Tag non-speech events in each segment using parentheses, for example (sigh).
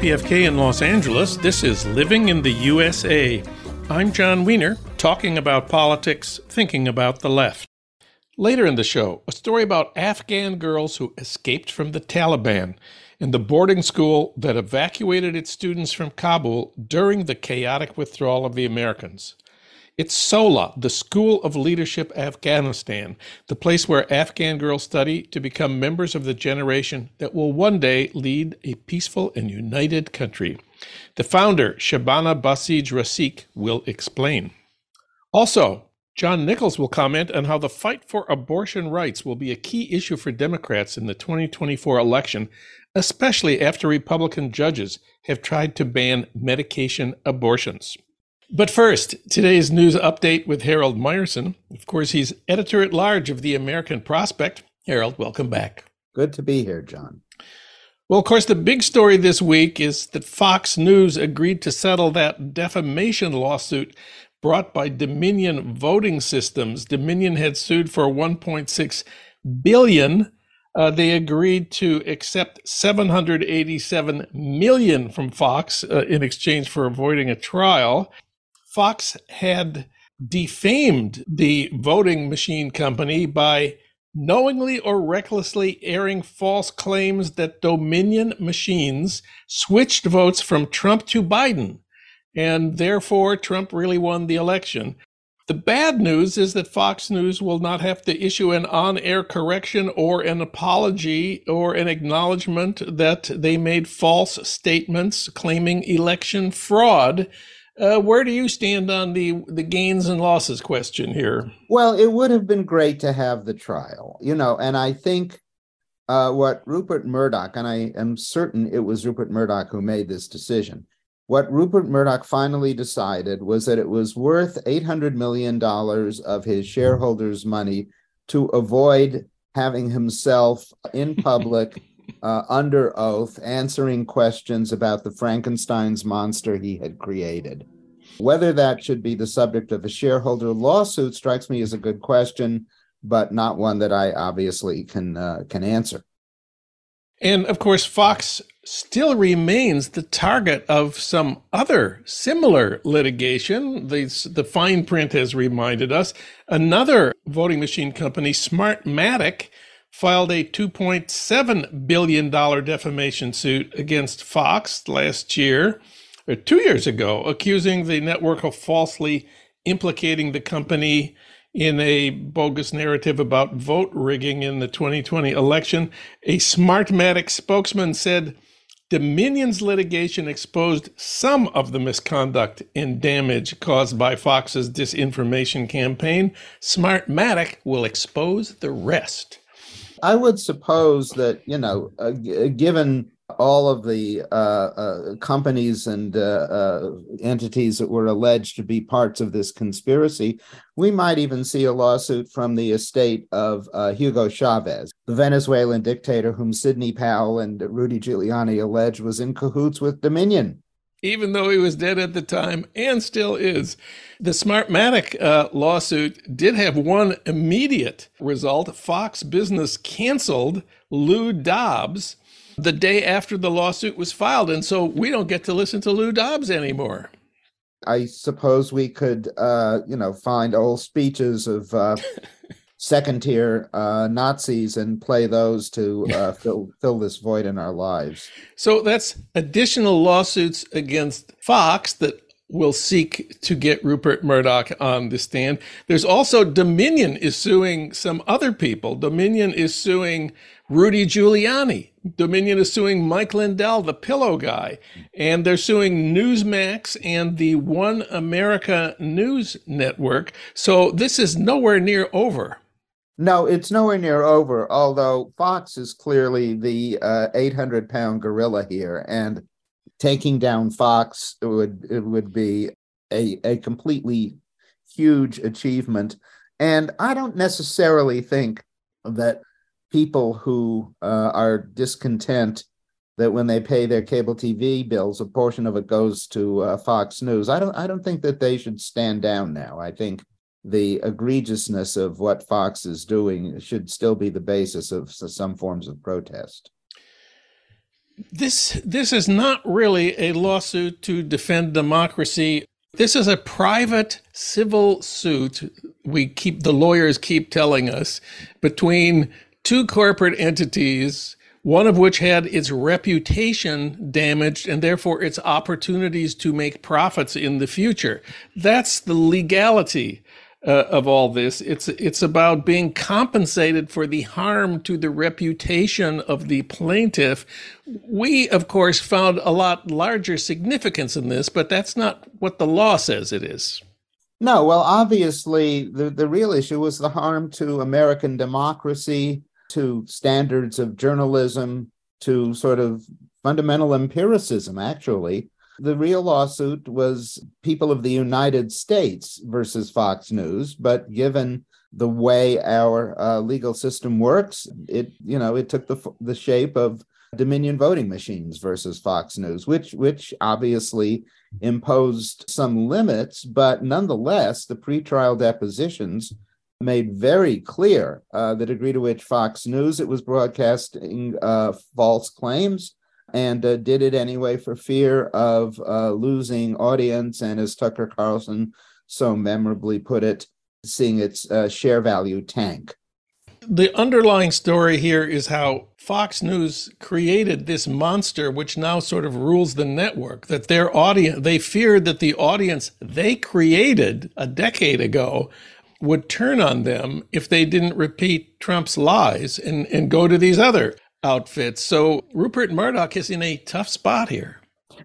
KPFK in Los Angeles. This is Living in the USA. I'm Jon Wiener, talking about politics, thinking about the left. Later in the show, a story about Afghan girls who escaped from the Taliban and the boarding school that evacuated its students from Kabul during the chaotic withdrawal of the Americans. It's SOLA, the School of Leadership Afghanistan, the place where Afghan girls study to become members of the generation that will one day lead a peaceful and united country. The founder, Shabana Basij Rasikh, will explain. Also, John Nichols will comment on how the fight for abortion rights will be a key issue for Democrats in the 2024 election, especially after Republican judges have tried to ban medication abortions. But first, today's news update with Harold Meyerson. Of course, he's editor at large of the American Prospect. Harold, welcome back. Good to be here, John. Well, of course, the big story this week is that Fox News agreed to settle that defamation lawsuit brought by Dominion Voting Systems. Dominion had sued for 1.6 billion. Uh, they agreed to accept 787 million from Fox uh, in exchange for avoiding a trial. Fox had defamed the voting machine company by knowingly or recklessly airing false claims that Dominion machines switched votes from Trump to Biden, and therefore Trump really won the election. The bad news is that Fox News will not have to issue an on air correction or an apology or an acknowledgement that they made false statements claiming election fraud uh, where do you stand on the the gains and losses question here? Well, it would have been great to have the trial, you know, and I think uh, what Rupert Murdoch, and I am certain it was Rupert Murdoch who made this decision. What Rupert Murdoch finally decided was that it was worth $800 million of his shareholders' money to avoid having himself in (laughs) public uh, under oath answering questions about the Frankenstein's monster he had created. Whether that should be the subject of a shareholder lawsuit strikes me as a good question, but not one that I obviously can uh, can answer. And of course, Fox still remains the target of some other similar litigation. The, the fine print has reminded us. Another voting machine company, Smartmatic, filed a $2.7 billion defamation suit against Fox last year, or two years ago, accusing the network of falsely implicating the company in a bogus narrative about vote rigging in the 2020 election. A Smartmatic spokesman said Dominion's litigation exposed some of the misconduct and damage caused by Fox's disinformation campaign. Smartmatic will expose the rest. I would suppose that, you know, uh, g- given all of the uh, uh, companies and uh, uh, entities that were alleged to be parts of this conspiracy, we might even see a lawsuit from the estate of uh, Hugo Chavez, the Venezuelan dictator whom Sidney Powell and Rudy Giuliani alleged was in cahoots with Dominion even though he was dead at the time and still is. The Smartmatic uh, lawsuit did have one immediate result. Fox Business canceled Lou Dobbs the day after the lawsuit was filed. And so we don't get to listen to Lou Dobbs anymore. I suppose we could, uh, you know, find old speeches of uh, (laughs) second tier uh, Nazis and play those to uh, fill fill this void in our lives. So that's additional lawsuits against Fox that will seek to get Rupert Murdoch on the stand. There's also Dominion is suing some other people. Dominion is suing Rudy Giuliani. Dominion is suing Mike Lindell, the pillow guy, and they're suing Newsmax and the One America News Network. So this is nowhere near over. No, it's nowhere near over, although Fox is clearly the uh, 800 pound gorilla here. And taking down Fox would, it would be a, a completely huge achievement. And I don't necessarily think that people who uh, are discontent that when they pay their cable TV bills, a portion of it goes to uh, Fox News. I don't. I don't think that they should stand down now. I think the egregiousness of what Fox is doing should still be the basis of some forms of protest. This this is not really a lawsuit to defend democracy. This is a private civil suit. We keep the lawyers keep telling us between two corporate entities one of which had its reputation damaged and therefore its opportunities to make profits in the future. That's the legality uh, of all this. It's it's about being compensated for the harm to the reputation of the plaintiff. We, of course, found a lot larger significance in this, but that's not what the law says it is. No, well, obviously, the, the real issue was the harm to American democracy, to standards of journalism, to sort of fundamental empiricism, actually. The real lawsuit was people of the United States versus Fox News, but given the way our uh, legal system works, it you know it took the the shape of Dominion voting machines versus Fox News, which which obviously imposed some limits, but nonetheless the pretrial depositions made very clear uh, the degree to which Fox News it was broadcasting uh, false claims and uh, did it anyway for fear of uh, losing audience. And as Tucker Carlson so memorably put it, seeing its uh, share value tank. The underlying story here is how Fox News created this monster, which now sort of rules the network. That their audience, they feared that the audience they created a decade ago would turn on them if they didn't repeat Trump's lies and, and go to these other outfits. So Rupert Murdoch is in a tough spot here.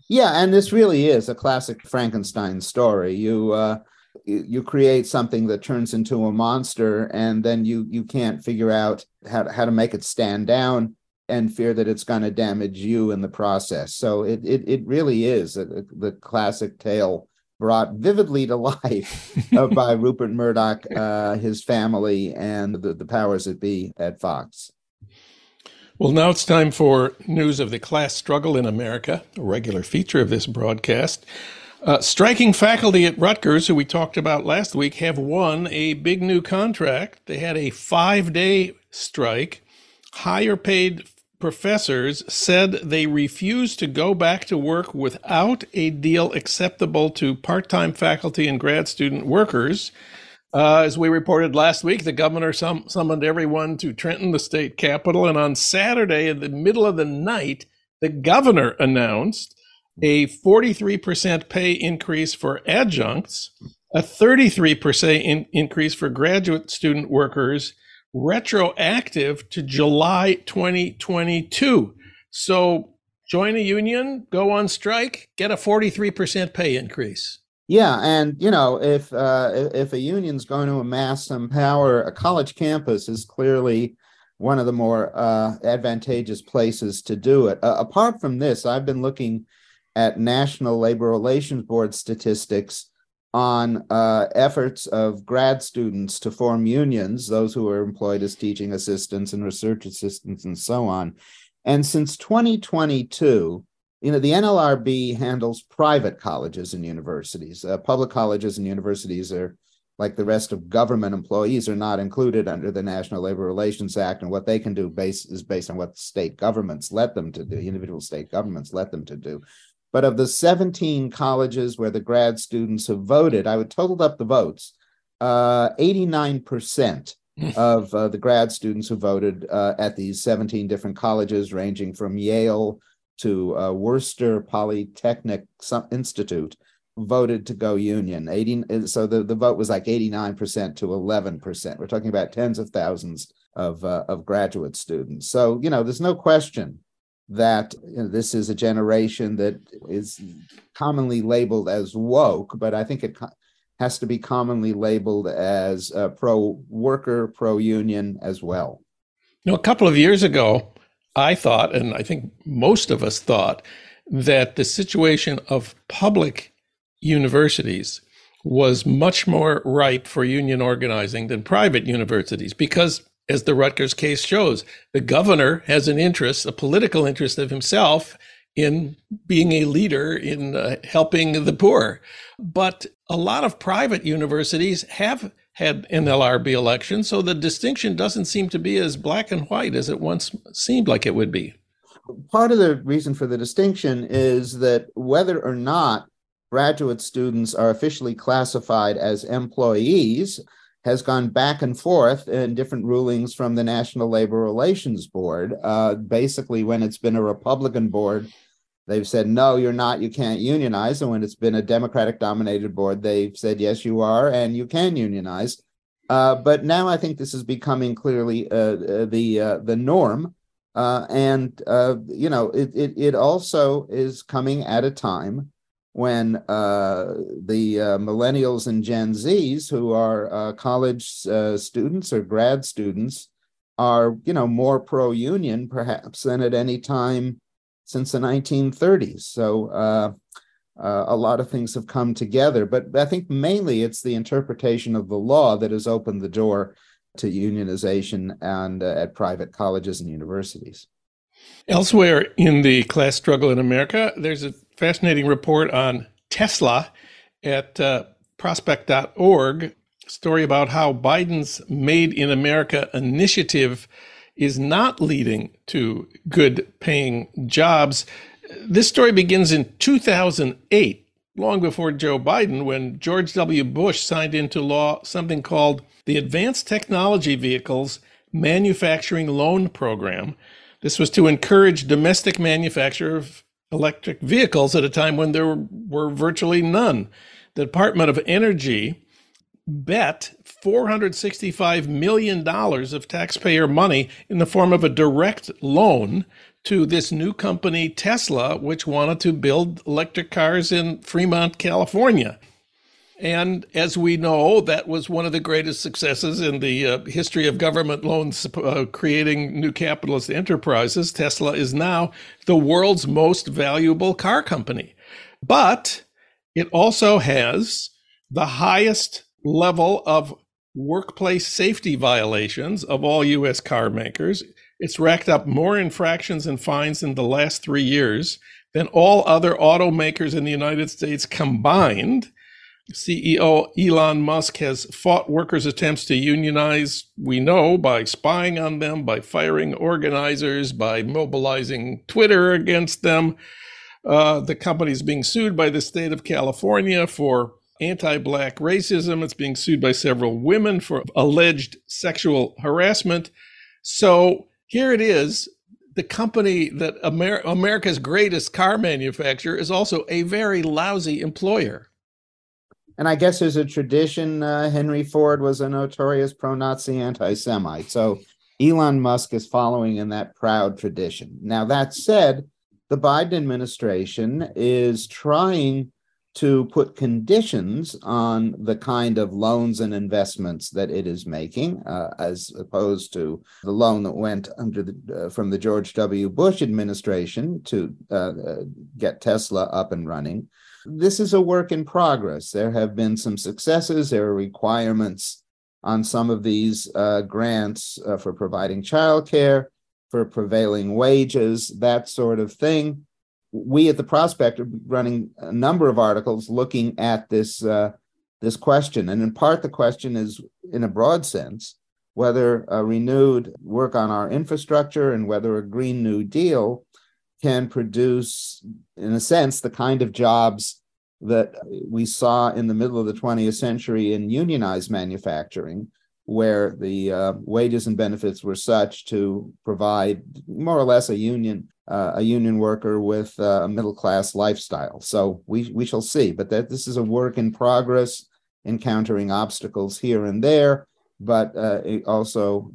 Yeah, and this really is a classic Frankenstein story. You uh, you create something that turns into a monster, and then you you can't figure out how to, how to make it stand down, and fear that it's going to damage you in the process. So it it it really is a, a, the classic tale brought vividly to (laughs) life uh, by Rupert Murdoch, uh, his family, and the, the powers that be at Fox. Well, now it's time for news of the class struggle in America, a regular feature of this broadcast. Uh, striking faculty at Rutgers, who we talked about last week, have won a big new contract. They had a five day strike. Higher paid professors said they refused to go back to work without a deal acceptable to part time faculty and grad student workers. Uh, as we reported last week, the governor sum- summoned everyone to Trenton, the state capital. And on Saturday, in the middle of the night, the governor announced a 43% pay increase for adjuncts, a 33% in- increase for graduate student workers, retroactive to July 2022. So join a union, go on strike, get a 43% pay increase. Yeah, and you know, if uh, if a union's going to amass some power, a college campus is clearly one of the more uh, advantageous places to do it. Uh, apart from this, I've been looking at National Labor Relations Board statistics on uh, efforts of grad students to form unions, those who are employed as teaching assistants and research assistants and so on. And since 2022, you know, the NLRB handles private colleges and universities. Uh, public colleges and universities are like the rest of government employees are not included under the National Labor Relations Act, and what they can do base, is based on what state governments let them to do, individual state governments let them to do. But of the 17 colleges where the grad students have voted, I would totaled up the votes. Uh, 89% (laughs) of uh, the grad students who voted uh, at these 17 different colleges, ranging from Yale to uh, Worcester Polytechnic Institute voted to go union. 80, so the, the vote was like 89% to 11%. We're talking about tens of thousands of, uh, of graduate students. So, you know, there's no question that you know, this is a generation that is commonly labeled as woke, but I think it co- has to be commonly labeled as uh, pro worker, pro union as well. You know, a couple of years ago, I thought, and I think most of us thought, that the situation of public universities was much more ripe for union organizing than private universities because as the Rutgers case shows, the governor has an interest, a political interest of himself in being a leader in uh, helping the poor. But a lot of private universities have had NLRB elections, so the distinction doesn't seem to be as black and white as it once seemed like it would be. part of the reason for the distinction is that whether or not graduate students are officially classified as employees has gone back and forth in different rulings from the National Labor Relations Board. Uh, basically, when it's been a Republican board, they've said, no, you're not, you can't unionize. And when it's been a Democratic dominated board, they've said, yes, you are, and you can unionize. Uh, but now I think this is becoming clearly uh, uh the uh, the norm. Uh, and, you know, it, it, it also is coming at a time when uh, the uh, millennials and Gen Zs, who are uh, college uh, students or grad students, are you know more pro-union perhaps than at any time since the 1930s. So uh, uh, a lot of things have come together, but I think mainly it's the interpretation of the law that has opened the door to unionization and at private colleges and universities. Elsewhere in the class struggle in America, there's a fascinating report on Tesla at uh, prospect.org. Story about how Biden's Made in America initiative is not leading to good paying jobs. This story begins in 2008, long before Joe Biden, when George W. Bush signed into law something called the Advanced Technology Vehicles Manufacturing Loan Program. This was to encourage domestic manufacture of electric vehicles at a time when there were virtually none. The Department of Energy bet $465 million of taxpayer money in the form of a direct loan to this new company, Tesla, which wanted to build electric cars in Fremont, California. And as we know, that was one of the greatest successes in the uh, history of government loans uh, creating new capitalist enterprises. Tesla is now the world's most valuable car company. But it also has the highest level of workplace safety violations of all US car makers. It's racked up more infractions and fines in the last three years than all other automakers in the United States combined. CEO Elon Musk has fought workers' attempts to unionize, we know, by spying on them, by firing organizers, by mobilizing Twitter against them. Uh, the company is being sued by the state of California for anti black racism. It's being sued by several women for alleged sexual harassment. So here it is. The company that Amer- America's greatest car manufacturer is also a very lousy employer. And I guess there's a tradition. Uh, Henry Ford was a notorious pro-Nazi anti-Semite, so Elon Musk is following in that proud tradition. Now that said, the Biden administration is trying to put conditions on the kind of loans and investments that it is making, uh, as opposed to the loan that went under the uh, from the George W. Bush administration to uh, uh get Tesla up and running this is a work in progress. There have been some successes. There are requirements on some of these uh, grants uh, for providing childcare, for prevailing wages, that sort of thing. We at the Prospect are running a number of articles looking at this uh, this question, and in part the question is, in a broad sense, whether a renewed work on our infrastructure and whether a Green New Deal can produce, in a sense, the kind of jobs that we saw in the middle of the 20th century in unionized manufacturing, where the uh, wages and benefits were such to provide more or less a union uh, a union worker with a middle class lifestyle. So we we shall see, but that this is a work in progress, encountering obstacles here and there, but uh, also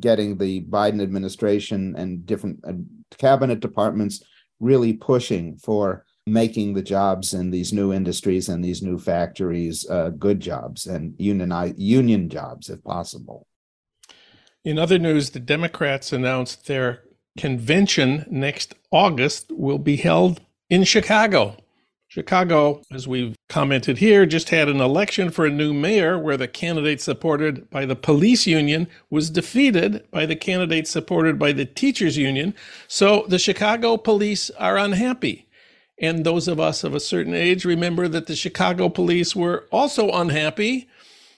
getting the Biden administration and different uh, cabinet departments really pushing for making the jobs in these new industries and these new factories uh, good jobs and union union jobs if possible. In other news, the Democrats announced their convention next August will be held in Chicago. Chicago, as we've commented here, just had an election for a new mayor where the candidate supported by the police union was defeated by the candidate supported by the teachers union. So the Chicago police are unhappy. And those of us of a certain age remember that the Chicago police were also unhappy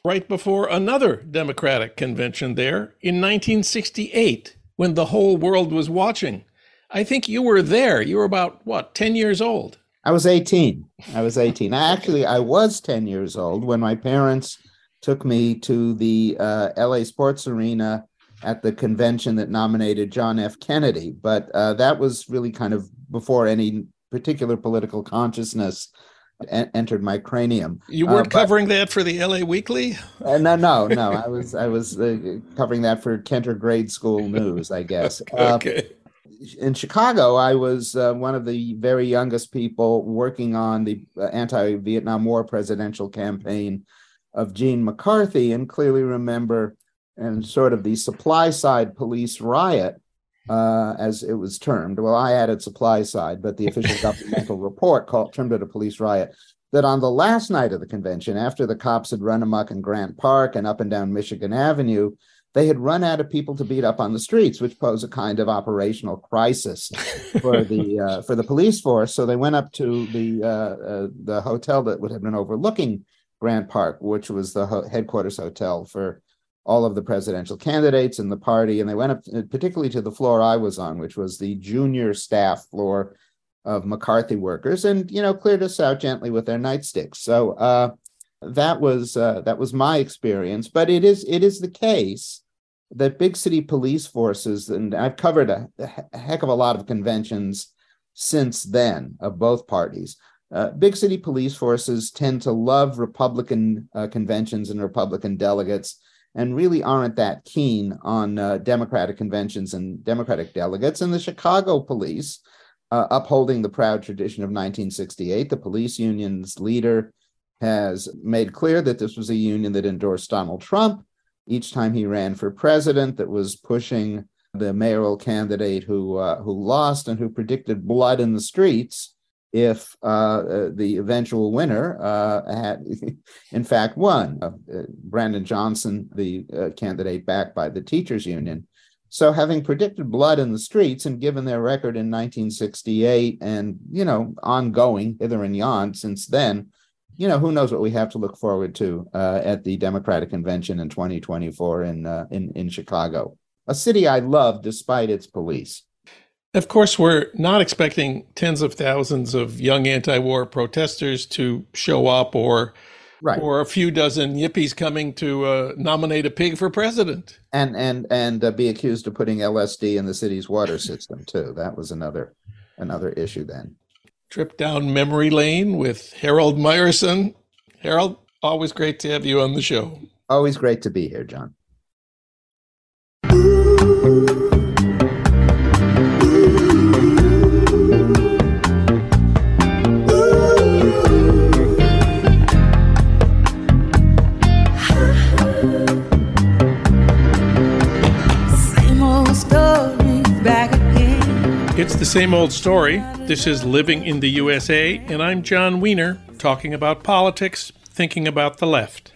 right before another Democratic convention there in 1968 when the whole world was watching. I think you were there. You were about what, 10 years old? I was 18. I was 18. Actually, I was 10 years old when my parents took me to the uh, LA Sports Arena at the convention that nominated John F. Kennedy. But uh, that was really kind of before any particular political consciousness entered my cranium. You weren't uh, but, covering that for the LA Weekly? Uh, no, no, (laughs) no. I was I was uh, covering that for Kenter Grade School News, I guess. (laughs) Uh, okay. in Chicago, I was uh, one of the very youngest people working on the uh, anti-Vietnam War presidential campaign of Gene McCarthy, and clearly remember and sort of the supply side police riot uh, as it was termed. Well, I added supply side, but the official (laughs) governmental report called termed it a police riot. That on the last night of the convention, after the cops had run amok in Grant Park and up and down Michigan Avenue, they had run out of people to beat up on the streets, which posed a kind of operational crisis for the uh, (laughs) for the police force. So they went up to the uh, uh, the hotel that would have been overlooking Grant Park, which was the ho- headquarters hotel for all of the presidential candidates and the party. And they went up uh, particularly to the floor I was on, which was the junior staff floor of McCarthy workers, and you know cleared us out gently with their nightsticks. So uh, that was uh, that was my experience. But it is it is the case that big city police forces, and I've covered a, a heck of a lot of conventions since then of both parties. Uh, big city police forces tend to love Republican uh, conventions and Republican delegates and really aren't that keen on uh, Democratic conventions and Democratic delegates. And the Chicago police, uh, upholding the proud tradition of 1968, the police union's leader has made clear that this was a union that endorsed Donald Trump each time he ran for president, that was pushing the mayoral candidate who uh, who lost and who predicted blood in the streets if uh, uh, the eventual winner uh, had, (laughs) in fact, won. Uh, uh, Brandon Johnson, the uh, candidate backed by the teachers union. So, having predicted blood in the streets and given their record in 1968 and, you know, ongoing hither and yon since then, you know, who knows what we have to look forward to at the Democratic Convention in 2024 in, in, in Chicago, a city I love despite its police. Of course, we're not expecting tens of thousands of young anti-war protesters to show up, or right. or a few dozen yippies coming to uh, nominate a pig for president, and and and uh, be accused of putting LSD in the city's water system too. That was another another issue then. Trip down memory lane with Harold Meyerson. Harold, always great to have you on the show. Always great to be here, John. It's the same old story. This is Living in the USA, and I'm Jon Wiener, talking about politics, thinking about the left.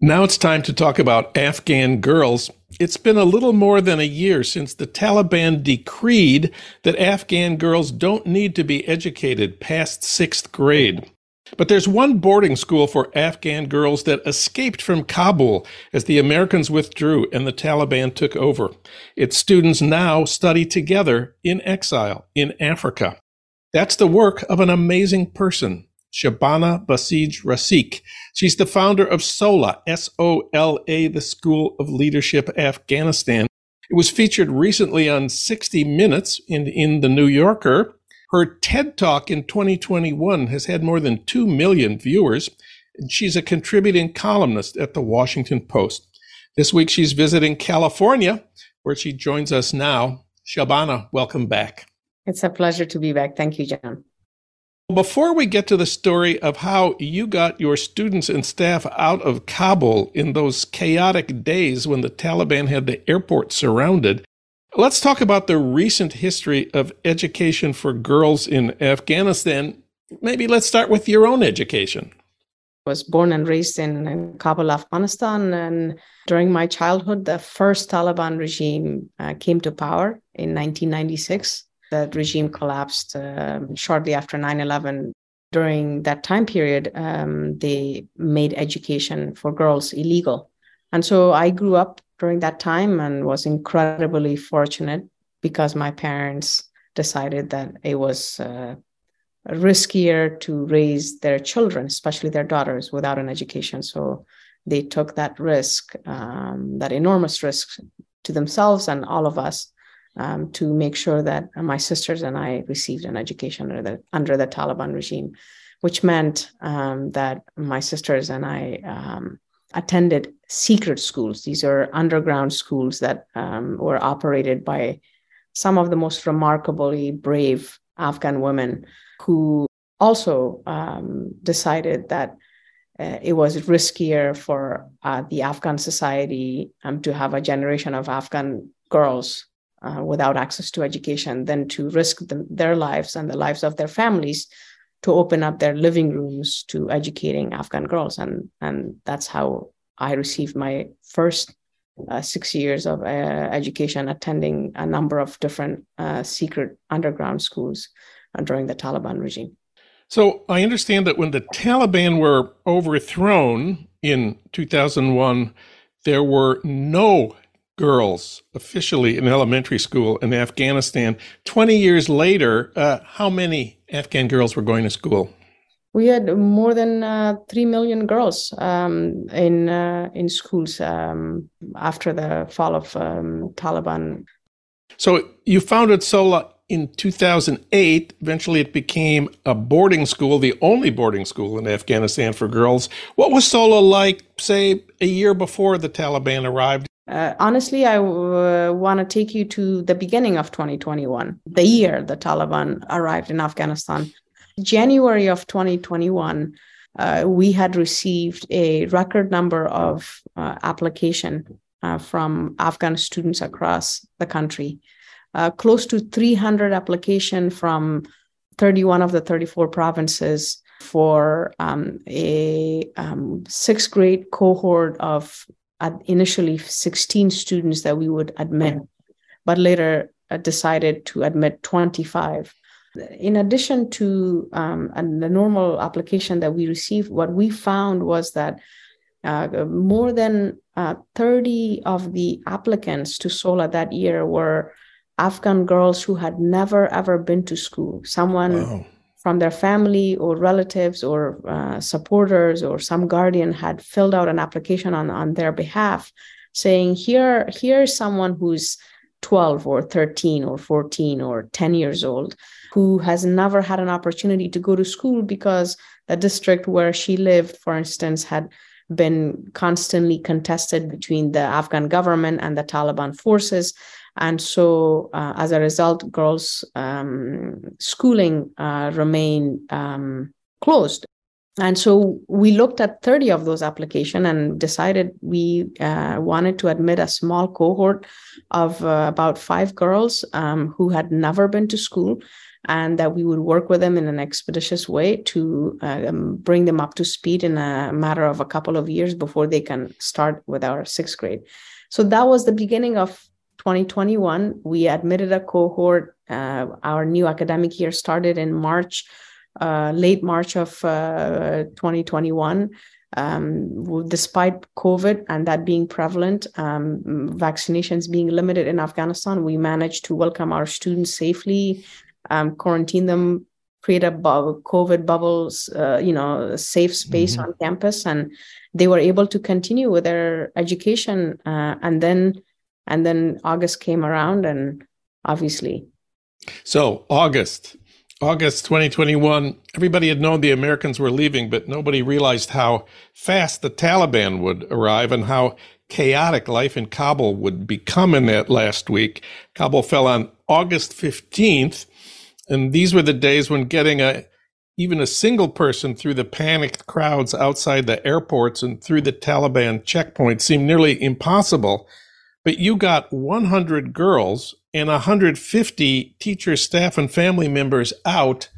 Now it's time to talk about Afghan girls. It's been a little more than a year since the Taliban decreed that Afghan girls don't need to be educated past sixth grade. But there's one boarding school for Afghan girls that escaped from Kabul as the Americans withdrew and the Taliban took over. Its students now study together in exile in Africa. That's the work of an amazing person, Shabana Basij Rasikh. She's the founder of SOLA, S O L A, the School of Leadership Afghanistan. It was featured recently on 60 Minutes in, in The New Yorker. Her TED Talk in 2021 has had more than 2 million viewers, and she's a contributing columnist at the Washington Post. This week she's visiting California, where she joins us now. Shabana, welcome back. It's a pleasure to be back. Thank you, Jon. Before we get to the story of how you got your students and staff out of Kabul in those chaotic days when the Taliban had the airport surrounded, Let's talk about the recent history of education for girls in Afghanistan. Maybe let's start with your own education. I was born and raised in, Kabul, Afghanistan. And during my childhood, the first Taliban regime uh, came to power in 1996. That regime collapsed um, shortly after 9 11. During that time period, um, they made education for girls illegal. And so I grew up during that time and was incredibly fortunate because my parents decided that it was uh, riskier to raise their children, especially their daughters, without an education. So they took that risk, um, that enormous risk to themselves and all of us um, to make sure that my sisters and I received an education under the, under the Taliban regime, which meant um, that my sisters and I um, attended secret schools. These are underground schools that um, were operated by some of the most remarkably brave Afghan women who also um, decided that uh, it was riskier for uh, the Afghan society um, to have a generation of Afghan girls uh, without access to education than to risk them, their lives and the lives of their families to open up their living rooms to educating Afghan girls. And, and that's how I received my first uh, six years of uh, education, attending a number of different uh, secret underground schools uh, during the Taliban regime. So I understand that when the Taliban were overthrown in 2001, there were no girls officially in elementary school in Afghanistan. 20 years later, uh, how many Afghan girls were going to school? We had more than uh, three million girls um, in uh, in schools um, after the fall of um, Taliban. So you founded SOLA in 2008. Eventually, it became a boarding school, the only boarding school in Afghanistan for girls. What was SOLA like, say, a year before the Taliban arrived? Uh, honestly, I uh, want to take you to the beginning of 2021, the year the Taliban arrived in Afghanistan. January of 2021, uh, we had received a record number of uh, application uh, from Afghan students across the country. Uh, close to 300 application from 31 of the 34 provinces for um, a um, sixth grade cohort of initially 16 students that we would admit, but later uh, decided to admit 25 in addition to um, the normal application that we received, what we found was that uh, more than uh, 30 of the applicants to SOLA that year were Afghan girls who had never ever been to school. Someone wow. from their family or relatives or uh, supporters or some guardian had filled out an application on, on their behalf saying, Here, here's someone who's 12 or 13 or 14 or 10 years old who has never had an opportunity to go to school because the district where she lived, for instance, had been constantly contested between the Afghan government and the Taliban forces. And so, uh, as a result, girls' um, schooling uh, remained um, closed. And so we looked at 30 of those applications and decided we uh, wanted to admit a small cohort of uh, about five girls um, who had never been to school and that we would work with them in an expeditious way to um, bring them up to speed in a matter of a couple of years before they can start with our sixth grade. So that was the beginning of 2021. We admitted a cohort. Uh, our new academic year started in March, uh, late March of uh, 2021. Um, despite COVID and that being prevalent, um, vaccinations being limited in Afghanistan, we managed to welcome our students safely um, quarantine them, create a bubble, COVID bubbles, uh, you know, safe space mm-hmm. on campus, and they were able to continue with their education. Uh, and then, and then August came around, and obviously. So August, August 2021, everybody had known the Americans were leaving, but nobody realized how fast the Taliban would arrive and how chaotic life in Kabul would become in that last week. Kabul fell on August 15th. And these were the days when getting a even a single person through the panicked crowds outside the airports and through the Taliban checkpoints seemed nearly impossible. But you got 100 girls and 150 teachers, staff, and family members out.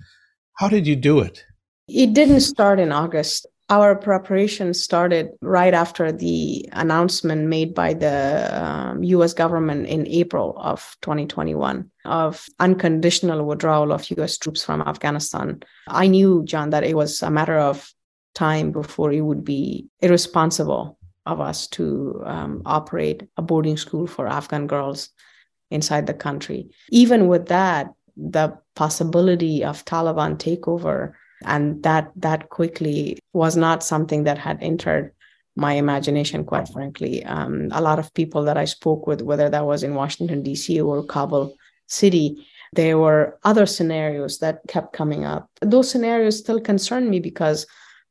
How did you do it? It didn't start in August our preparation started right after the announcement made by the um, US government in April of 2021 of unconditional withdrawal of US troops from Afghanistan. I knew, John, that it was a matter of time before it would be irresponsible of us to um, operate a boarding school for Afghan girls inside the country. Even with that, the possibility of Taliban takeover and that that quickly was not something that had entered my imagination quite frankly. Um, a lot of people that i spoke with whether that was in washington d.c or kabul city there were other scenarios that kept coming up. Those scenarios still concern me because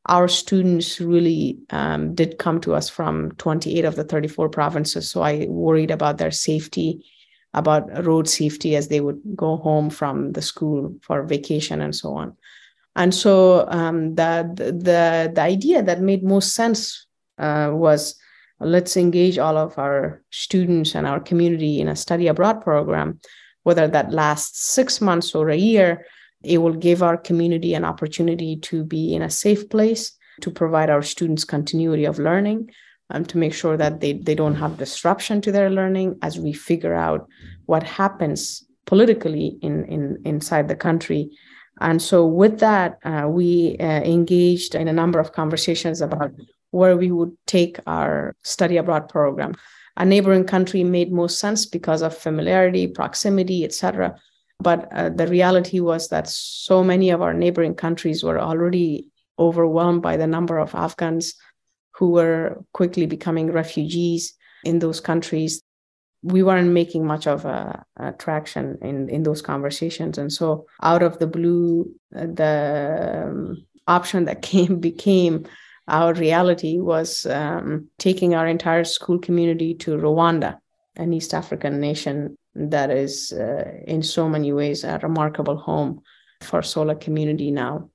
our students really um, did come to us from 28 of the 34 provinces. So i worried about their safety about road safety as they would go home from the school for vacation and so on. And so um, the, the the idea that made most sense uh, was let's engage all of our students and our community in a study abroad program whether that lasts six months or a year it will give our community an opportunity to be in a safe place to provide our students continuity of learning and to make sure that they, they don't have disruption to their learning as we figure out what happens politically in, in inside the country and so, with that, uh, we uh, engaged in a number of conversations about where we would take our study abroad program. A neighboring country made most sense because of familiarity, proximity, etc. But uh, the reality was that so many of our neighboring countries were already overwhelmed by the number of Afghans who were quickly becoming refugees in those countries. We weren't making much of a, a, traction in in those conversations. And so out of the blue uh, the um, option that (laughs) came became our reality was um, taking our entire school community to rwanda an east african nation that is uh, in so many ways a remarkable home for SOLA community now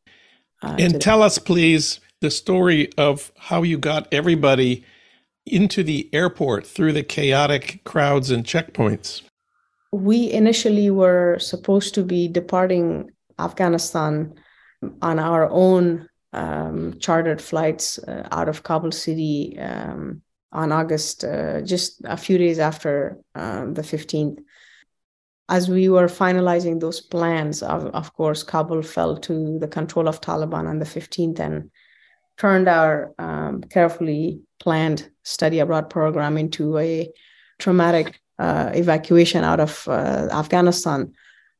uh, and tell us please the story of how you got everybody into the airport through the chaotic crowds and checkpoints? We initially were supposed to be departing Afghanistan on our own um, chartered flights uh, out of Kabul city um, on August, uh, just a few days after um, the 15th. As we were finalizing those plans, of, of course, Kabul fell to the control of Taliban on the 15th and turned our um, carefully planned study abroad program into a traumatic uh, evacuation out of uh, Afghanistan.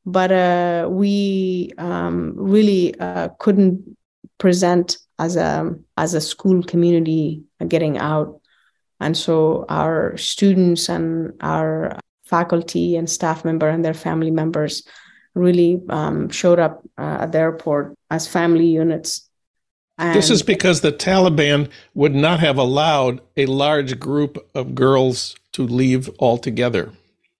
But uh, we um, really uh, couldn't present as a as a school community getting out, and so our students and our faculty and staff member and their family members really um, showed up uh, at the airport as family units this is because the Taliban would not have allowed a large group of girls to leave altogether.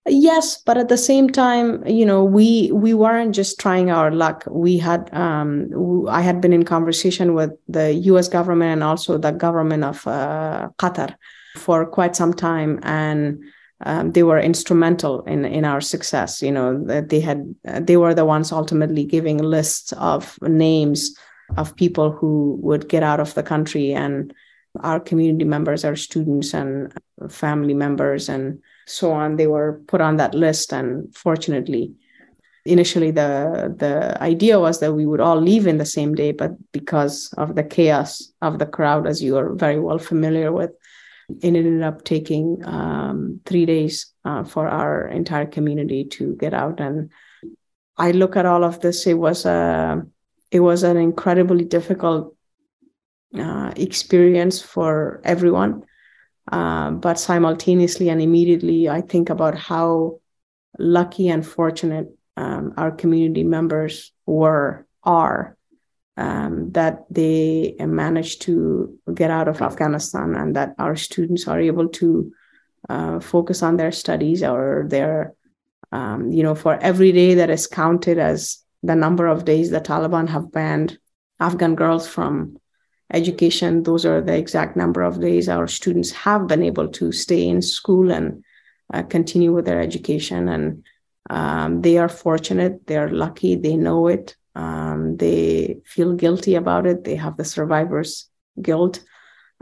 Yes, but at the same time, you know, we we weren't just trying our luck. We had, um, I had been in conversation with the U.S. government and also the government of uh, Qatar for quite some time, and um, they were instrumental in in our success. You know, they had they were the ones ultimately giving lists of names of people who would get out of the country and our community members our students and family members and so on they were put on that list. And fortunately initially the the idea was that we would all leave in the same day but because of the chaos of the crowd as you are very well familiar with it ended up taking um, three days uh, for our entire community to get out. And i look at all of this it was a it was an incredibly difficult uh, experience for everyone. Uh, but simultaneously and immediately, I think about how lucky and fortunate um, our community members were, are, um, that they managed to get out of Afghanistan and that our students are able to uh, focus on their studies or their, um, you know, for every day that is counted as the number of days the Taliban have banned Afghan girls from education. Those are the exact number of days our students have been able to stay in school and uh, continue with their education. And um, they are fortunate, they are lucky, they know it, um, they feel guilty about it, they have the survivor's guilt.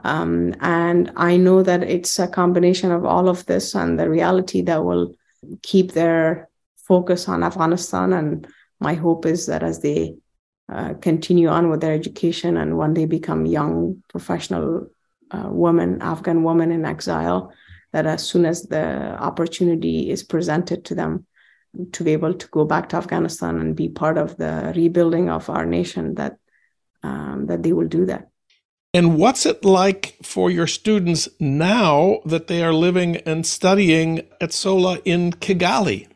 Um, and I know that it's a combination of all of this and the reality that will keep their focus on Afghanistan and my hope is that as they uh, continue on with their education and when they become young professional uh, women, Afghan women in exile, that as soon as the opportunity is presented to them, to be able to go back to Afghanistan and be part of the rebuilding of our nation, that um, that they will do that. And what's it like for your students now that they are living and studying at SOLA in Kigali?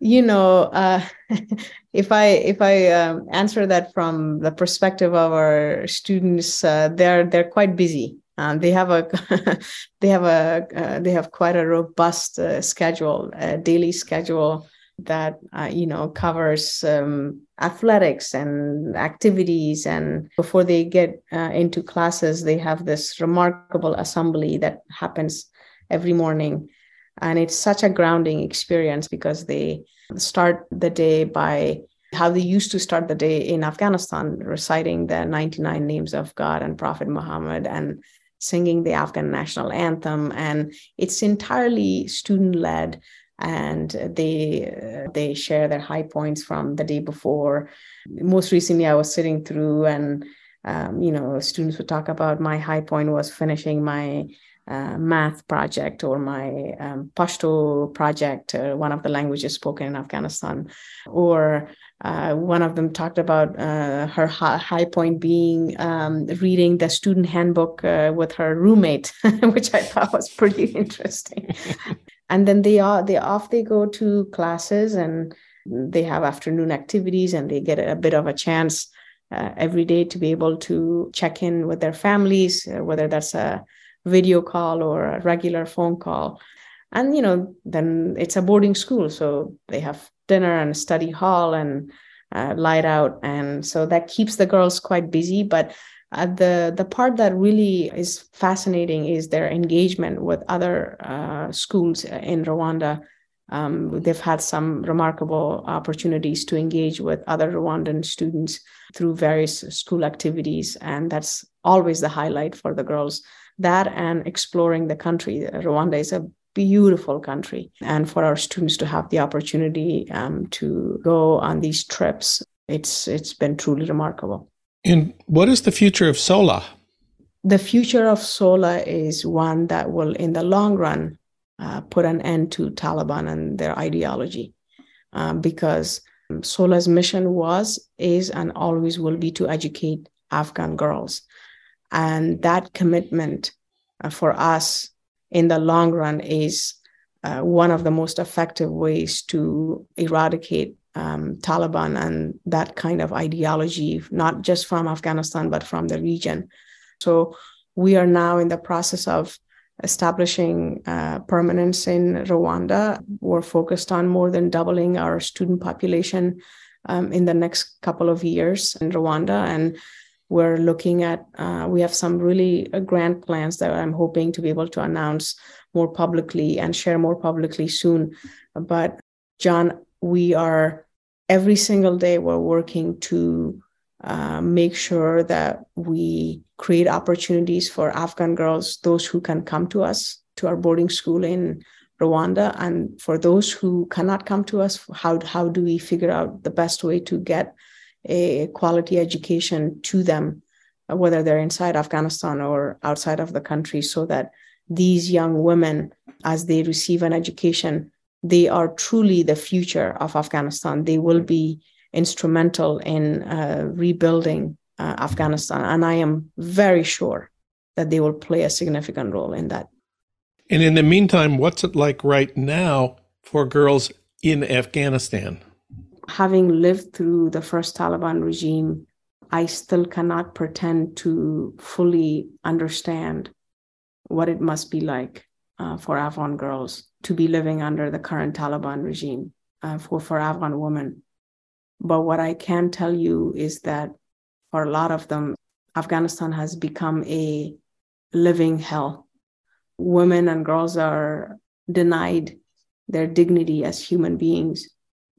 You know, uh, (laughs) if I if I um, answer that from the perspective of our students, uh, they're they're quite busy. Um, they have a (laughs) they have a uh, they have quite a robust uh, schedule, a daily schedule that uh, you know covers um, athletics and activities. And before they get into classes, they have this remarkable assembly that happens every morning, and it's such a grounding experience because they start the day by how they used to start the day in Afghanistan, reciting the 99 names of God and Prophet Muhammad and singing the Afghan national anthem, and it's entirely student led. And they uh, they share their high points from the day before. Most recently, I was sitting through, and um, you know, students would talk about my high point was finishing my uh, math project or my um, Pashto project, uh, one of the languages spoken in Afghanistan, or uh, one of them talked about uh, her high point being um, reading the student handbook uh, with her roommate, (laughs) which I thought was pretty (laughs) interesting. (laughs) and then they are they off they go to classes and they have afternoon activities and they get a bit of a chance uh, every day to be able to check in with their families, whether that's a video call or a regular phone call and you know then it's a boarding school so they have dinner and study hall and uh, light out and so that keeps the girls quite busy but uh, the the part that really is fascinating is their engagement with other uh, schools in Rwanda. Um, they've had some remarkable opportunities to engage with other Rwandan students through various school activities, and that's always the highlight for the girls. That and exploring the country. Rwanda is a beautiful country. And for our students to have the opportunity um, to go on these trips, it's it's been truly remarkable. And what is the future of SOLA? The future of SOLA is one that will, in the long run, uh, put an end to Taliban and their ideology, um, because SOLA's mission was, is, and always will be to educate Afghan girls, and that commitment uh, for us in the long run is uh, one of the most effective ways to eradicate um, Taliban and that kind of ideology, not just from Afghanistan, but from the region. So we are now in the process of establishing uh, permanence in Rwanda. We're focused on more than doubling our student population um, in the next couple of years in Rwanda. And we're looking at uh, we have some really uh, grand plans that i'm hoping to be able to announce more publicly and share more publicly soon. But Jon we are every single day we're working to uh, make sure that we create opportunities for afghan girls those who can come to us to our boarding school in rwanda and for those who cannot come to us how, how do we figure out the best way to get a quality education to them, uh, whether they're inside Afghanistan or outside of the country, so that these young women, as they receive an education, they are truly the future of Afghanistan. They will be instrumental in uh, rebuilding uh, Afghanistan. And I am very sure that they will play a significant role in that. And in the meantime, what's it like right now for girls in Afghanistan? Having lived through the first Taliban regime, I still cannot pretend to fully understand what it must be like uh, for Afghan girls to be living under the current Taliban regime uh, for, for Afghan women. But what I can tell you is that for a lot of them, Afghanistan has become a living hell. Women and girls are denied their dignity as human beings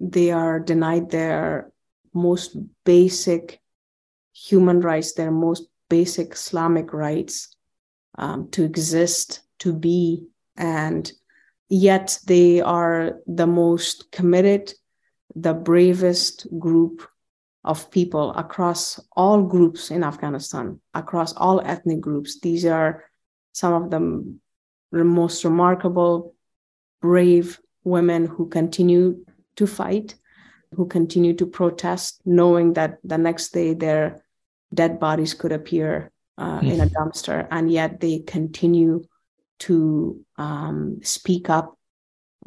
they are denied their most basic human rights, their most basic Islamic rights um, to exist, to be, and yet they are the most committed, the bravest group of people across all groups in Afghanistan, across all ethnic groups. These are some of the most remarkable, brave women who continue to fight, who continue to protest, knowing that the next day their dead bodies could appear uh, mm. in a dumpster, and yet they continue to um, speak up,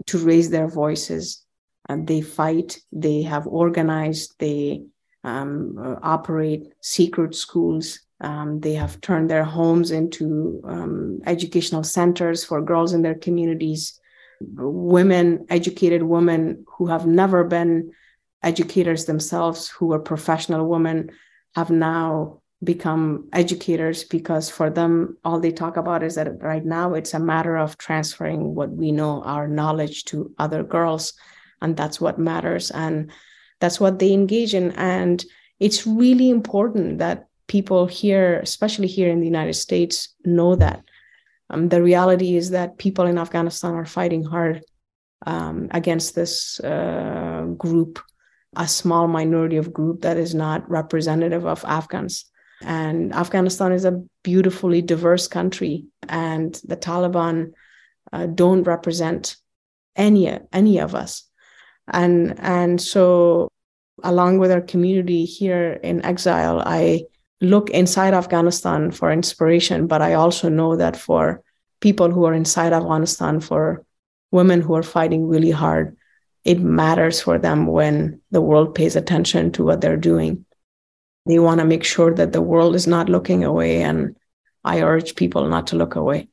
to raise their voices. And they fight, they have organized, they um, operate secret schools. Um, they have turned their homes into um, educational centers for girls in their communities. Women, educated women who have never been educators themselves, who are professional women, have now become educators because for them, all they talk about is that right now it's a matter of transferring what we know, our knowledge to other girls. And that's what matters. And that's what they engage in and it's really important that people here especially here in the united states know that um, the reality is that people in afghanistan are fighting hard um, against this uh, group a small minority of group that is not representative of afghans. And afghanistan is a beautifully diverse country and the taliban uh, don't represent any any of us. And and so along with our community here in exile i look inside afghanistan for inspiration but i also know that for people who are inside afghanistan for women who are fighting really hard it matters for them when the world pays attention to what they're doing. They want to make sure that the world is not looking away and i urge people not to look away.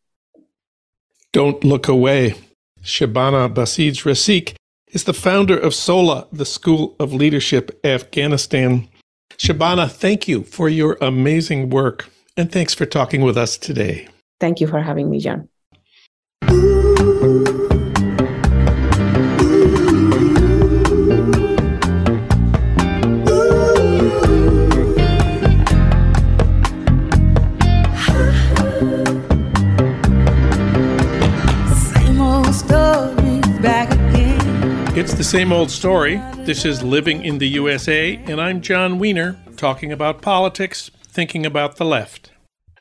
Don't look away. Shabana Basij-Rasikh is the founder of SOLA, the School of Leadership Afghanistan. Shabana, thank you for your amazing work and thanks for talking with us today. Thank you for having me, Jon. It's the same old story. This is Living in the USA, and I'm Jon Wiener, talking about politics, thinking about the left.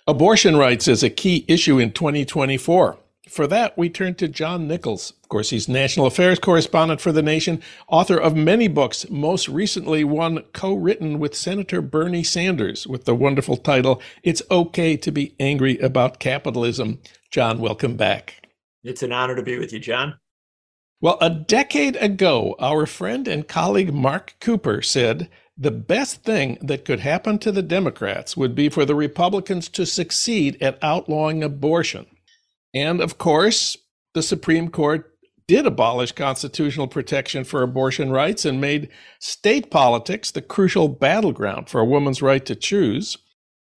Abortion rights is a key issue in 2024. For that, we turn to John Nichols. Of course, he's national affairs correspondent for The Nation, author of many books, most recently one co written with Senator Bernie Sanders with the wonderful title, It's Okay to Be Angry About Capitalism. John, welcome back. It's an honor to be with you, Jon. Well, a decade ago, our friend and colleague Marc Cooper said the best thing that could happen to the Democrats would be for the Republicans to succeed at outlawing abortion. And of course, the Supreme Court did abolish constitutional protection for abortion rights and made state politics the crucial battleground for a woman's right to choose.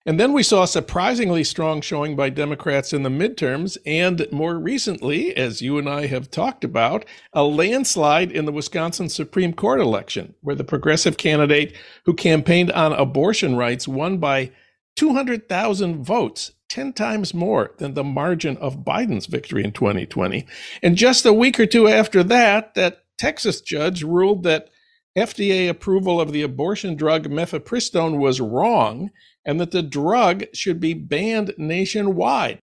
And then we saw a surprisingly strong showing by Democrats in the midterms, and more recently, as you and I have talked about, a landslide in the Wisconsin Supreme Court election, where the progressive candidate who campaigned on abortion rights won by 200,000 votes, 10 times more than the margin of Biden's victory in 2020. And just a week or two after that, that Texas judge ruled that FDA approval of the abortion drug mifepristone was wrong and that the drug should be banned nationwide.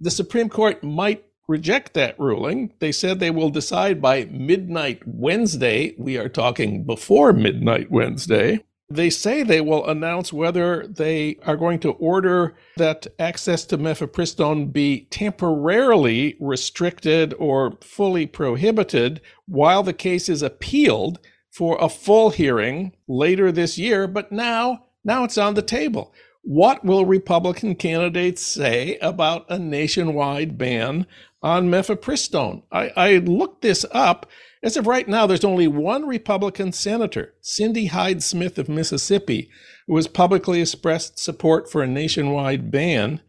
The Supreme Court might reject that ruling. They said they will decide by midnight Wednesday. We are talking before midnight Wednesday. They say they will announce whether they are going to order that access to mifepristone be temporarily restricted or fully prohibited while the case is appealed for a full hearing later this year. But now now it's on the table. What will Republican candidates say about a nationwide ban on mifepristone? I, I looked this up. As of right now, there's only one Republican senator, Cindy Hyde Smith of Mississippi, who has publicly expressed support for a nationwide ban.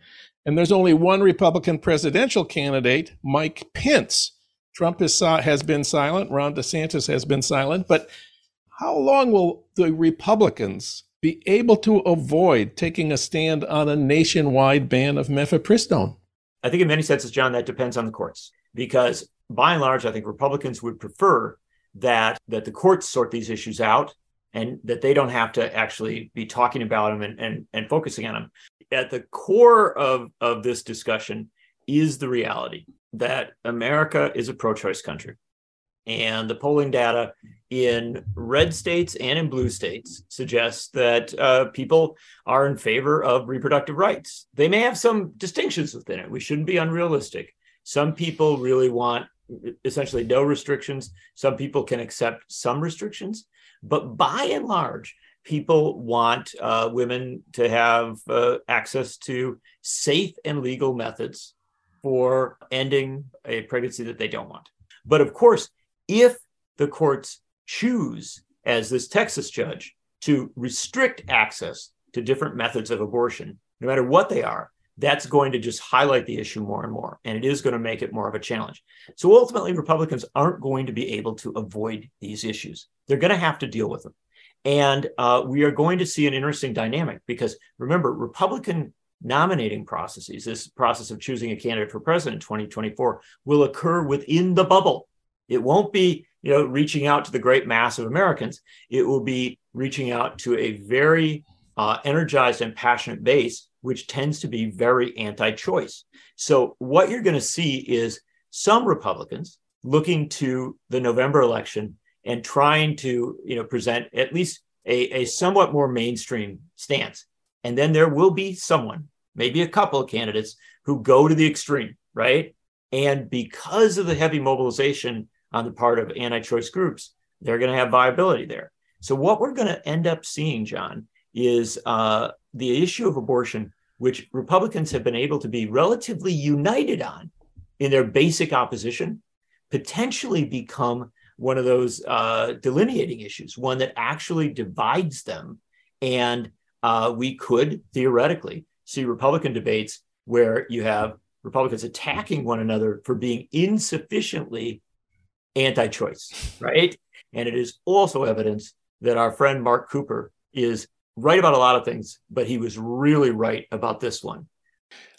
And there's only one Republican presidential candidate, Mike Pence. Trump is, has been silent. Ron DeSantis has been silent. But how long will the Republicans be able to avoid taking a stand on a nationwide ban of mifepristone? I think in many senses, Jon, that depends on the courts because by and large, I think Republicans would prefer that that the courts sort these issues out and that they don't have to actually be talking about them and, and, and focusing on them. At the core of, of this discussion is the reality that America is a pro choice country. And the polling data in red states and in blue states suggests that uh, people are in favor of reproductive rights. They may have some distinctions within it. We shouldn't be unrealistic. Some people really want essentially no restrictions. Some people can accept some restrictions. But by and large, people want uh, women to have uh, access to safe and legal methods for ending a pregnancy that they don't want. But of course, if the courts choose, as this Texas judge, to restrict access to different methods of abortion, no matter what they are, that's going to just highlight the issue more and more. And it is going to make it more of a challenge. So ultimately, Republicans aren't going to be able to avoid these issues. They're going to have to deal with them. And uh, we are going to see an interesting dynamic because remember, Republican nominating processes, this process of choosing a candidate for president in 2024, will occur within the bubble. It won't be, you know, reaching out to the great mass of Americans. It will be reaching out to a very uh, energized and passionate base, which tends to be very anti-choice. So what you're going to see is some Republicans looking to the November election and trying to, you know, present at least a, a somewhat more mainstream stance. And then there will be someone, maybe a couple of candidates, who go to the extreme, right? And because of the heavy mobilization on the part of anti choice groups, they're going to have viability there. So, what we're going to end up seeing, Jon, is uh, the issue of abortion, which Republicans have been able to be relatively united on in their basic opposition, potentially become one of those uh, delineating issues, one that actually divides them. And uh, we could theoretically see Republican debates where you have Republicans attacking one another for being insufficiently anti choice, right? And it is also evidence that our friend Marc Cooper is right about a lot of things, but he was really right about this one.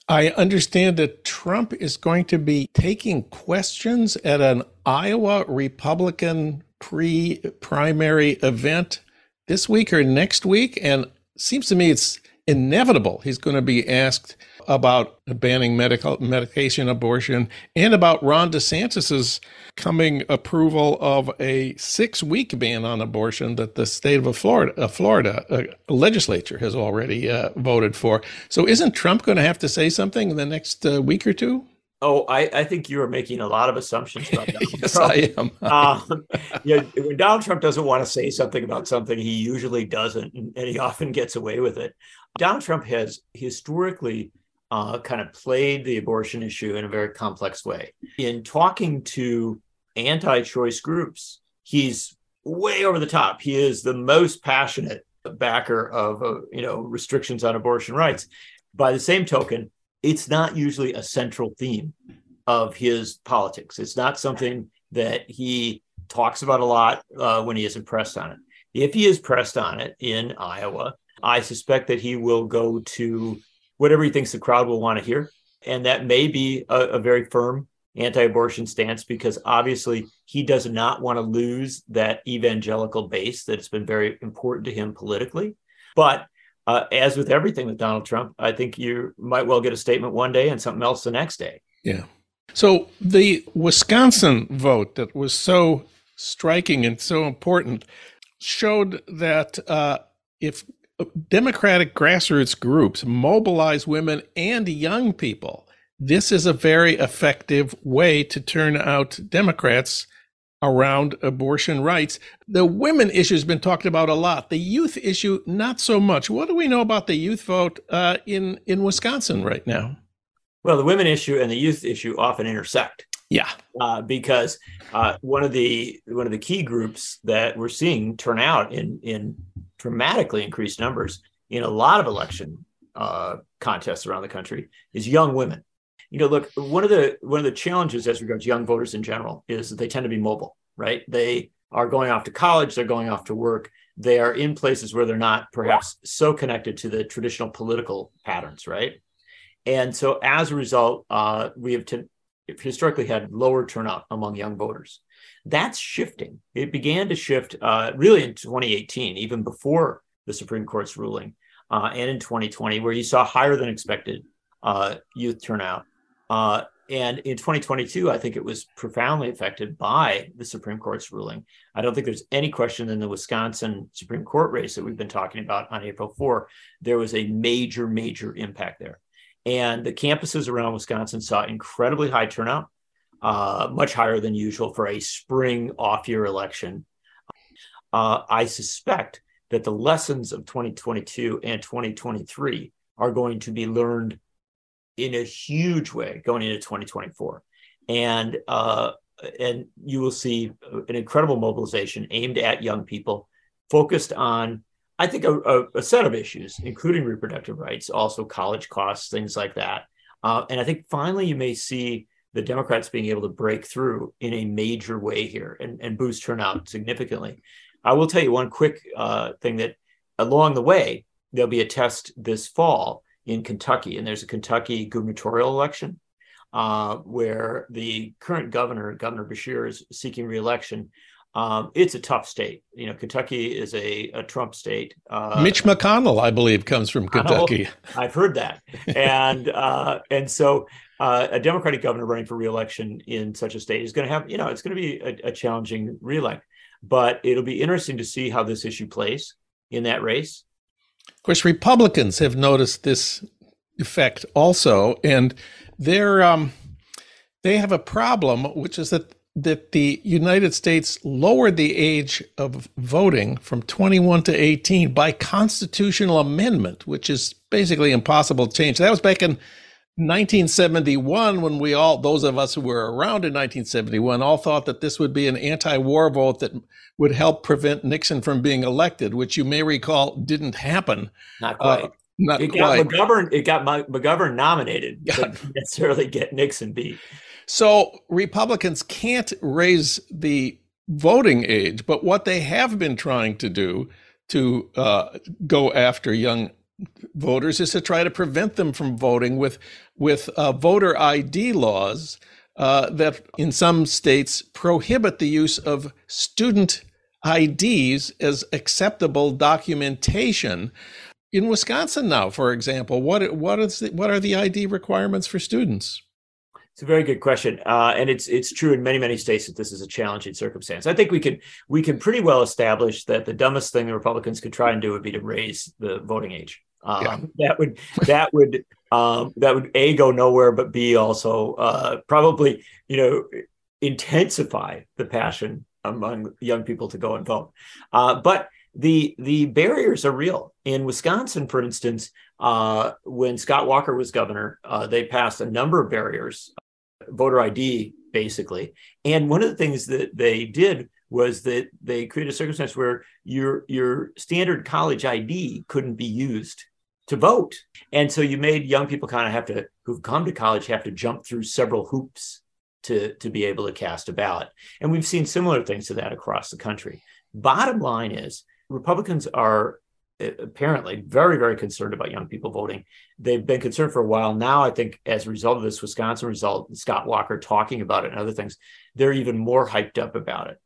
I understand that Trump is going to be taking questions at an Iowa Republican pre primary event this week or next week. And seems to me it's inevitable he's going to be asked about banning medical medication abortion and about Ron DeSantis's coming approval of a six-week ban on abortion that the state of Florida, uh, Florida uh, legislature has already uh, voted for. So, isn't Trump going to have to say something in the next uh, week or two? Oh, I, I, think you are making a lot of assumptions about Donald (laughs) yes, Trump. I am. (laughs) um, yeah, when Donald Trump doesn't want to say something about something, he usually doesn't, and he often gets away with it. Donald Trump has historically uh, kind of played the abortion issue in a very complex way. In talking to anti choice groups, he's way over the top. He is the most passionate backer of uh, you know restrictions on abortion rights. By the same token, it's not usually a central theme of his politics. It's not something that he talks about a lot uh, when he isn't pressed on it. If he is pressed on it in Iowa, I suspect that he will go to whatever he thinks the crowd will want to hear. And that may be a, a very firm anti abortion stance because obviously he does not want to lose that evangelical base that's been very important to him politically. But uh, as with everything with Donald Trump, I think you might well get a statement one day and something else the next day. Yeah. So the Wisconsin vote that was so striking and so important showed that uh, if Democratic grassroots groups mobilize women and young people. This is a very effective way to turn out Democrats around abortion rights. The women issue has been talked about a lot. The youth issue, not so much. What do we know about the youth vote uh, in in Wisconsin right now? Well, the women issue and the youth issue often intersect. Yeah, uh, because uh, one of the one of the key groups that we're seeing turn out in in dramatically increased numbers in a lot of election uh, contests around the country is young women. You know, look, one of the one of the challenges as regards young voters in general is that they tend to be mobile, right? They are going off to college, they're going off to work, they are in places where they're not perhaps so connected to the traditional political patterns, right? And so as a result, uh, we have t- historically had lower turnout among young voters. That's shifting. It began to shift uh, really in 2018, even before the Supreme Court's ruling, uh, and in 2020, where you saw higher than expected uh, youth turnout. Uh, and in 2022, I think it was profoundly affected by the Supreme Court's ruling. I don't think there's any question in the Wisconsin Supreme Court race that we've been talking about on April 4, there was a major, major impact there. And the campuses around Wisconsin saw incredibly high turnout, uh, much higher than usual for a spring off year election. Uh, I suspect that the lessons of 2022 and 2023 are going to be learned in a huge way going into 2024. And uh, and you will see an incredible mobilization aimed at young people, focused on I think a, a, a, set of issues, including reproductive rights, also college costs, things like that. Uh, and I think finally you may see the Democrats being able to break through in a major way here and, and boost turnout significantly. I will tell you one quick uh, thing that along the way, there'll be a test this fall in Kentucky, and there's a Kentucky gubernatorial election uh, where the current governor, Governor Beshear, is seeking reelection. Um, it's a tough state. You know, Kentucky is a, a Trump state. Uh, Mitch McConnell, I believe, comes from Kentucky. I've heard that, and uh, and so uh, a Democratic governor running for reelection in such a state is going to have, you know, it's going to be a, a challenging reelect. But it'll be interesting to see how this issue plays in that race. Of course, Republicans have noticed this effect also, and they're um, they have a problem, which is that that the United States lowered the age of voting from 21 to 18 by constitutional amendment, which is basically impossible to change. That was back in 1971 when we all those of us who were around in 1971 all thought that this would be an anti-war vote that would help prevent Nixon from being elected, which you may recall didn't happen. Not quite. Uh, not it quite. Got McGovern, it got McGovern nominated, yeah. (laughs) but necessarily get Nixon beat. So Republicans can't raise the voting age, but what they have been trying to do to uh, go after young voters is to try to prevent them from voting with with uh, voter ID laws uh, that in some states prohibit the use of student IDs as acceptable documentation. In Wisconsin now, for example, what what is the, what are the ID requirements for students? It's a very good question, uh, and it's it's true in many many states that this is a challenging circumstance. I think we can we can pretty well establish that the dumbest thing the Republicans could try and do would be to raise the voting age. Um, yeah. (laughs) That would that would um, that would a go nowhere, but b also uh, probably you know intensify the passion among young people to go and vote. Uh, but the the barriers are real in Wisconsin, for instance. Uh, when Scott Walker was governor, uh, they passed a number of barriers voter ID, basically. And one of the things that they did was that they created a circumstance where your your standard college ID couldn't be used to vote. And so you made young people kind of have to who've come to college have to jump through several hoops to, to be able to cast a ballot. And we've seen similar things to that across the country. Bottom line is Republicans are apparently very, very concerned about young people voting. They've been concerned for a while. Now, I think as a result of this Wisconsin result, Scott Walker talking about it and other things, they're even more hyped up about it.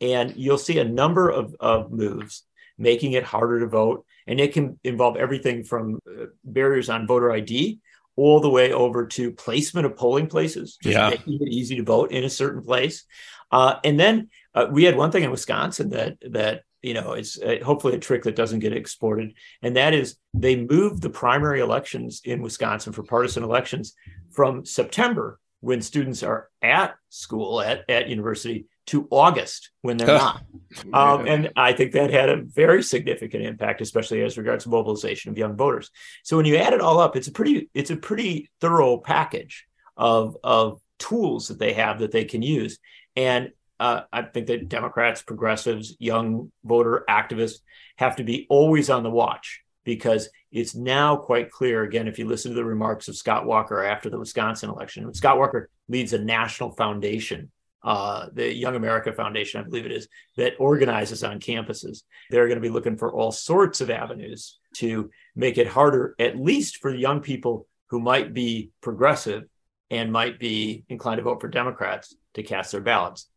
And you'll see a number of, of moves making it harder to vote. And it can involve everything from uh, barriers on voter ID all the way over to placement of polling places, just yeah. making it easy to vote in a certain place. Uh, and then uh, we had one thing in Wisconsin that that you know, it's uh, hopefully a trick that doesn't get exported. And that is they moved the primary elections in Wisconsin for partisan elections from September when students are at school at, at university to August when they're not. (laughs) Um, and I think that had a very significant impact, especially as regards to mobilization of young voters. So when you add it all up, it's a pretty it's a pretty thorough package of of tools that they have that they can use. And uh, I think that Democrats, progressives, young voter activists have to be always on the watch because it's now quite clear. Again, if you listen to the remarks of Scott Walker after the Wisconsin election, Scott Walker leads a national foundation, uh, the Young America Foundation, I believe it is, that organizes on campuses. They're going to be looking for all sorts of avenues to make it harder, at least for young people who might be progressive and might be inclined to vote for Democrats to cast their ballots.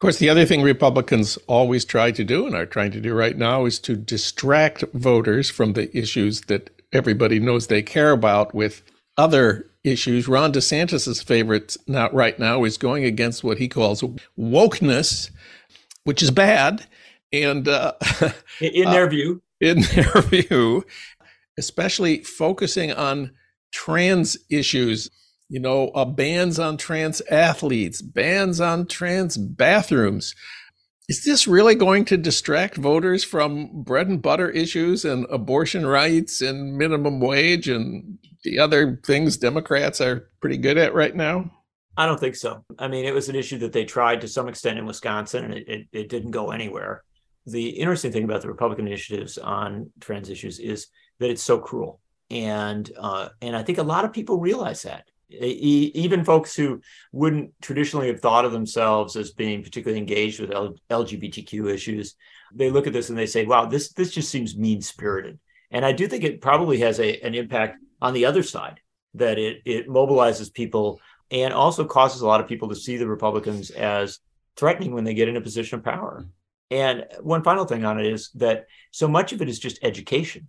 Of course, the other thing Republicans always try to do and are trying to do right now is to distract voters from the issues that everybody knows they care about with other issues. Ron DeSantis's favorite not right now is going against what he calls wokeness, which is bad. And uh, (laughs) in their uh, view, in their (laughs) view, especially focusing on trans issues, you know, uh, bans on trans athletes, bans on trans bathrooms. Is this really going to distract voters from bread and butter issues and abortion rights and minimum wage and the other things Democrats are pretty good at right now? I don't think so. I mean, it was an issue that they tried to some extent in Wisconsin and it, it, it didn't go anywhere. The interesting thing about the Republican initiatives on trans issues is that it's so cruel. And uh, and I think a lot of people realize that even folks who wouldn't traditionally have thought of themselves as being particularly engaged with L- LGBTQ issues, they look at this and they say, "Wow, this this just seems mean spirited." And I do think it probably has a, an impact on the other side that it it mobilizes people and also causes a lot of people to see the Republicans as threatening when they get in a position of power. And one final thing on it is that so much of it is just education,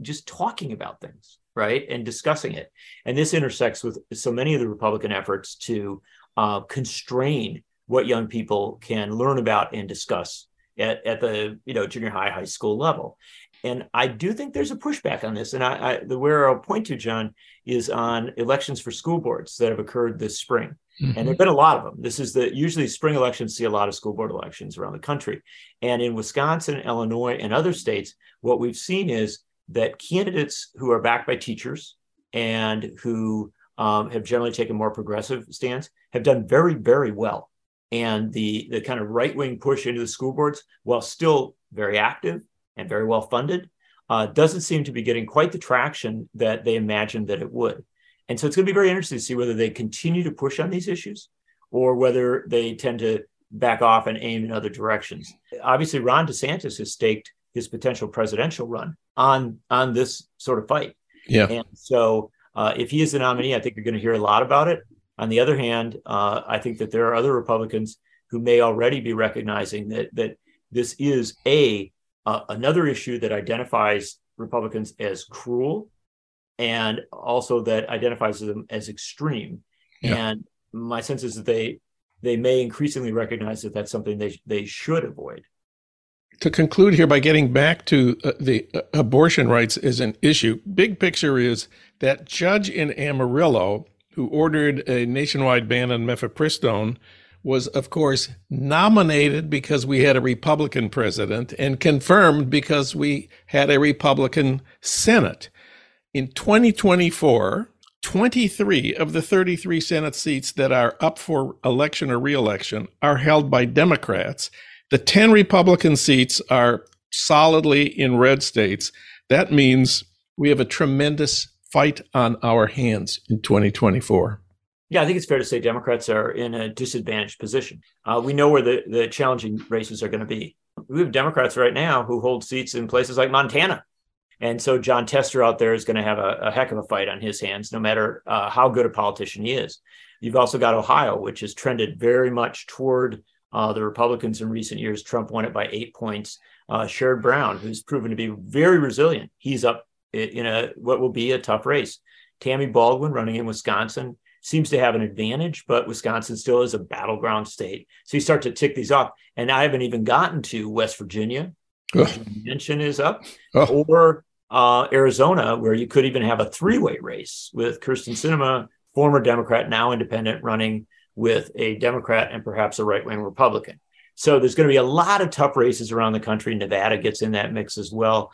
just talking about things right? And discussing it. And this intersects with so many of the Republican efforts to uh, constrain what young people can learn about and discuss at, at the you know junior high, high school level. And I do think there's a pushback on this. And I, I the where I'll point to, Jon, is on elections for school boards that have occurred this spring. Mm-hmm. And there've been a lot of them. This is the usually spring elections see a lot of school board elections around the country. And in Wisconsin, Illinois, and other states, what we've seen is that candidates who are backed by teachers and who um, have generally taken more progressive stance have done very, very well. And the, the kind of right wing push into the school boards, while still very active and very well funded, uh, doesn't seem to be getting quite the traction that they imagined that it would. And so it's going to be very interesting to see whether they continue to push on these issues or whether they tend to back off and aim in other directions. Obviously, Ron DeSantis has staked his potential presidential run on on this sort of fight. Yeah. And so uh, if he is the nominee, I think you're going to hear a lot about it. On the other hand, uh, I think that there are other Republicans who may already be recognizing that that this is a uh, another issue that identifies Republicans as cruel, and also that identifies them as extreme. Yeah. And my sense is that they they may increasingly recognize that that's something they they should avoid to conclude here by getting back to uh, the uh, abortion rights as an issue, big picture is that judge in Amarillo who ordered a nationwide ban on mifepristone was, of course, nominated because we had a Republican president and confirmed because we had a Republican Senate. In 2024, 23 of the 33 Senate seats that are up for election or reelection are held by Democrats the 10 Republican seats are solidly in red states. That means we have a tremendous fight on our hands in 2024. Yeah, I think it's fair to say Democrats are in a disadvantaged position. Uh, we know where the, the challenging races are going to be. We have Democrats right now who hold seats in places like Montana. And so Jon Tester out there is going to have a, a heck of a fight on his hands, no matter uh, how good a politician he is. You've also got Ohio, which has trended very much toward uh, the Republicans in recent years. Trump won it by eight points. Uh, Sherrod Brown, who's proven to be very resilient, he's up in a what will be a tough race. Tammy Baldwin running in Wisconsin seems to have an advantage, but Wisconsin still is a battleground state. So you start to tick these off, and I haven't even gotten to West Virginia. Manchin is up, oh. or uh, Arizona, where you could even have a three-way race with Kyrsten Sinema, former Democrat, now independent, running with a Democrat and perhaps a right wing Republican. So there's going to be a lot of tough races around the country. Nevada gets in that mix as well.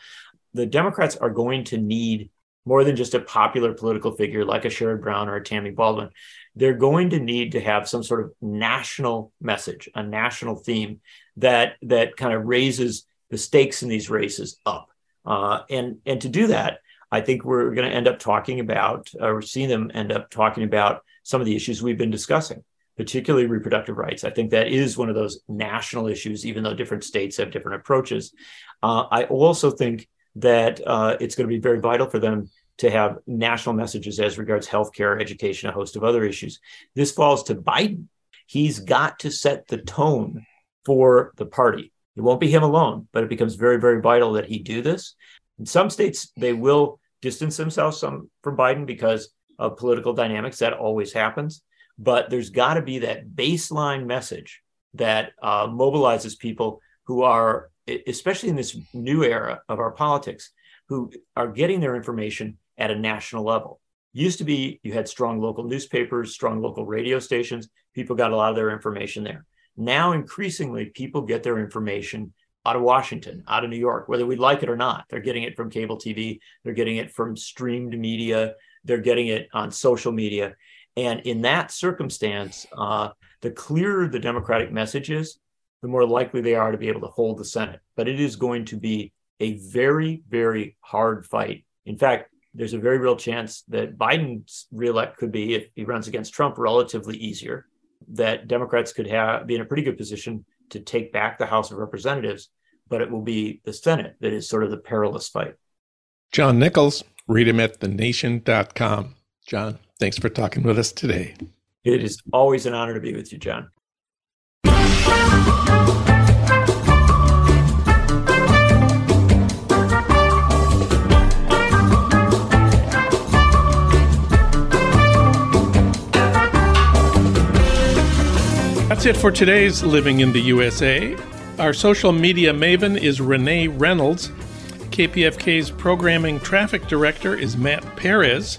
The Democrats are going to need more than just a popular political figure like a Sherrod Brown or a Tammy Baldwin. They're going to need to have some sort of national message, a national theme that that kind of raises the stakes in these races up. Uh, and and to do that, I think we're going to end up talking about, or seeing them end up talking about some of the issues we've been discussing particularly reproductive rights. I think that is one of those national issues, even though different states have different approaches. Uh, I also think that uh, it's going to be very vital for them to have national messages as regards healthcare, education, a host of other issues. This falls to Biden. He's got to set the tone for the party. It won't be him alone, but it becomes very, very vital that he do this. In some states, they will distance themselves some from Biden because of political dynamics. That always happens. But there's got to be that baseline message that uh, mobilizes people who are, especially in this new era of our politics, who are getting their information at a national level. Used to be you had strong local newspapers, strong local radio stations. People got a lot of their information there. Now, increasingly, people get their information out of Washington, out of New York, whether we like it or not. They're getting it from cable TV, they're getting it from streamed media, they're getting it on social media. And in that circumstance, uh, the clearer the Democratic message is, the more likely they are to be able to hold the Senate. But it is going to be a very, very hard fight. In fact, there's a very real chance that Biden's reelect could be, if he runs against Trump, relatively easier. That Democrats could have be in a pretty good position to take back the House of Representatives, but it will be the Senate that is sort of the perilous fight. John Nichols, read him at thenation.com. John, thanks for talking with us today. It is always an honor to be with you, Jon. That's it for today's Living in the USA. Our social media maven is Renee Reynolds. KPFK's programming traffic director is Matt Perez.